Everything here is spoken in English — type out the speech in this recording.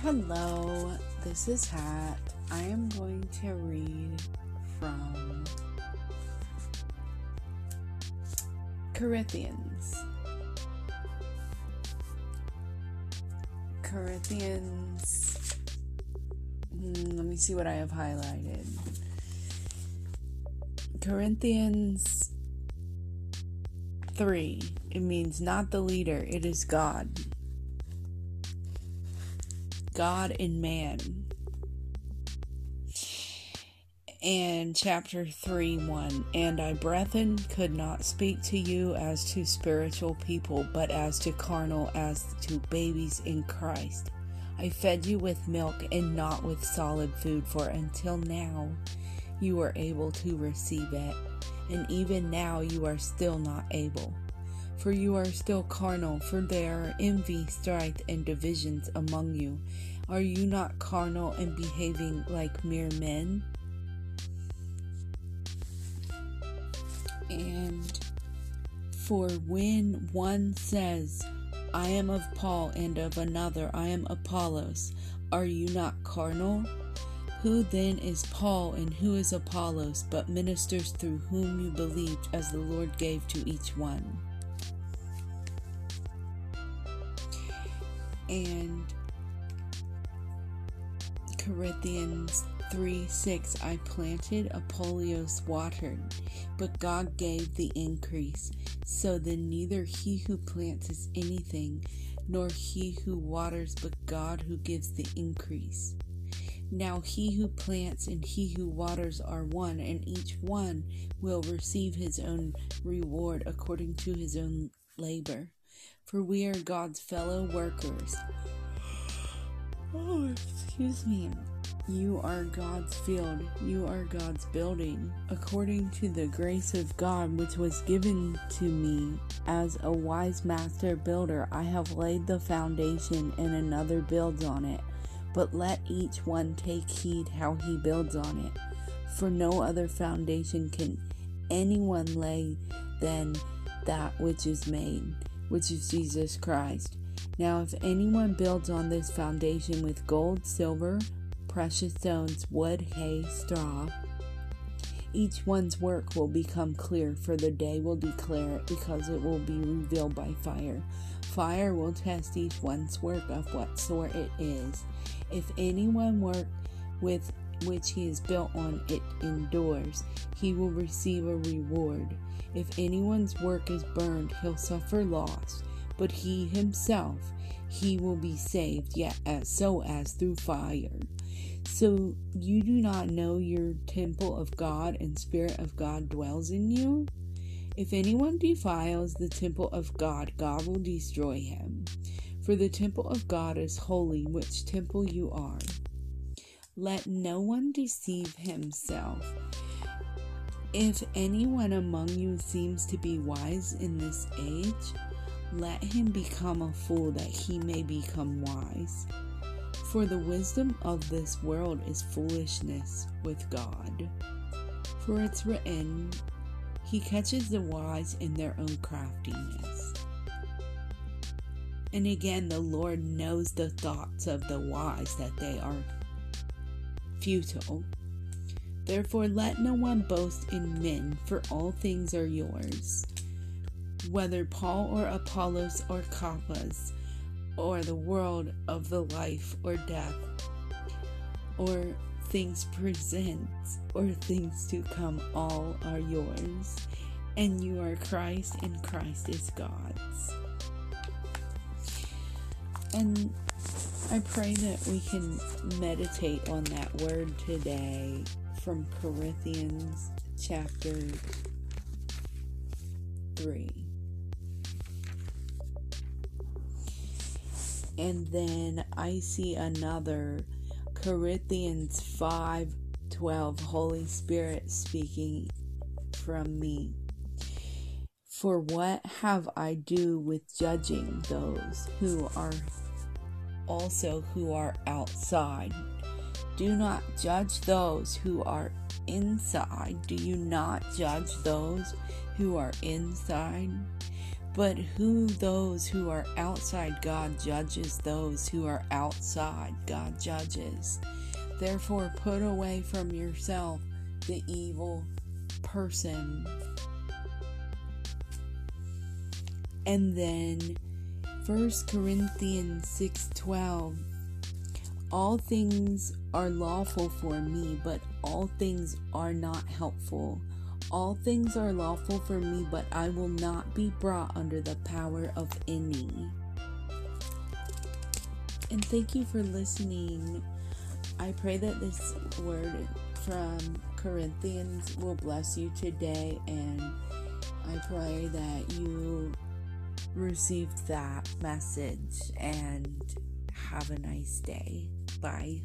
Hello, this is Hat. I am going to read from Corinthians. Corinthians. Hmm, let me see what I have highlighted. Corinthians 3. It means not the leader, it is God. God and man. And chapter 3 1 And I, brethren, could not speak to you as to spiritual people, but as to carnal, as to babies in Christ. I fed you with milk and not with solid food, for until now you were able to receive it, and even now you are still not able. For you are still carnal, for there are envy, strife, and divisions among you. Are you not carnal and behaving like mere men? And for when one says, I am of Paul, and of another, I am Apollos, are you not carnal? Who then is Paul and who is Apollos, but ministers through whom you believed, as the Lord gave to each one? And Corinthians 3 6 I planted, Apollos watered, but God gave the increase. So then neither he who plants is anything, nor he who waters, but God who gives the increase. Now he who plants and he who waters are one, and each one will receive his own reward according to his own labor. For we are God's fellow workers. Oh, excuse me. You are God's field, you are God's building, according to the grace of God which was given to me as a wise master builder. I have laid the foundation, and another builds on it. But let each one take heed how he builds on it. For no other foundation can anyone lay than that which is made, which is Jesus Christ. Now, if anyone builds on this foundation with gold, silver, precious stones, wood, hay, straw, each one's work will become clear, for the day will declare it, because it will be revealed by fire. Fire will test each one's work of what sort it is. If anyone work with which he is built on it endures, he will receive a reward. If anyone's work is burned, he'll suffer loss. But he himself he will be saved yet as so as through fire. So you do not know your temple of god and spirit of god dwells in you? If anyone defiles the temple of god god will destroy him. For the temple of god is holy which temple you are let no one deceive himself if anyone among you seems to be wise in this age let him become a fool that he may become wise. For the wisdom of this world is foolishness with God. For it's written, He catches the wise in their own craftiness. And again, the Lord knows the thoughts of the wise that they are futile. Therefore, let no one boast in men, for all things are yours whether Paul or Apollos or Cephas, or the world of the life or death, or things present or things to come, all are yours, and you are Christ, and Christ is God's. And I pray that we can meditate on that word today from Corinthians chapter 3. And then I see another Corinthians 5 12, Holy Spirit speaking from me. For what have I do with judging those who are also who are outside? Do not judge those who are inside. Do you not judge those who are inside? But who those who are outside God judges those who are outside God judges. Therefore, put away from yourself the evil person. And then 1 Corinthians 6:12 All things are lawful for me, but all things are not helpful. All things are lawful for me, but I will not be brought under the power of any. And thank you for listening. I pray that this word from Corinthians will bless you today, and I pray that you received that message and have a nice day. Bye.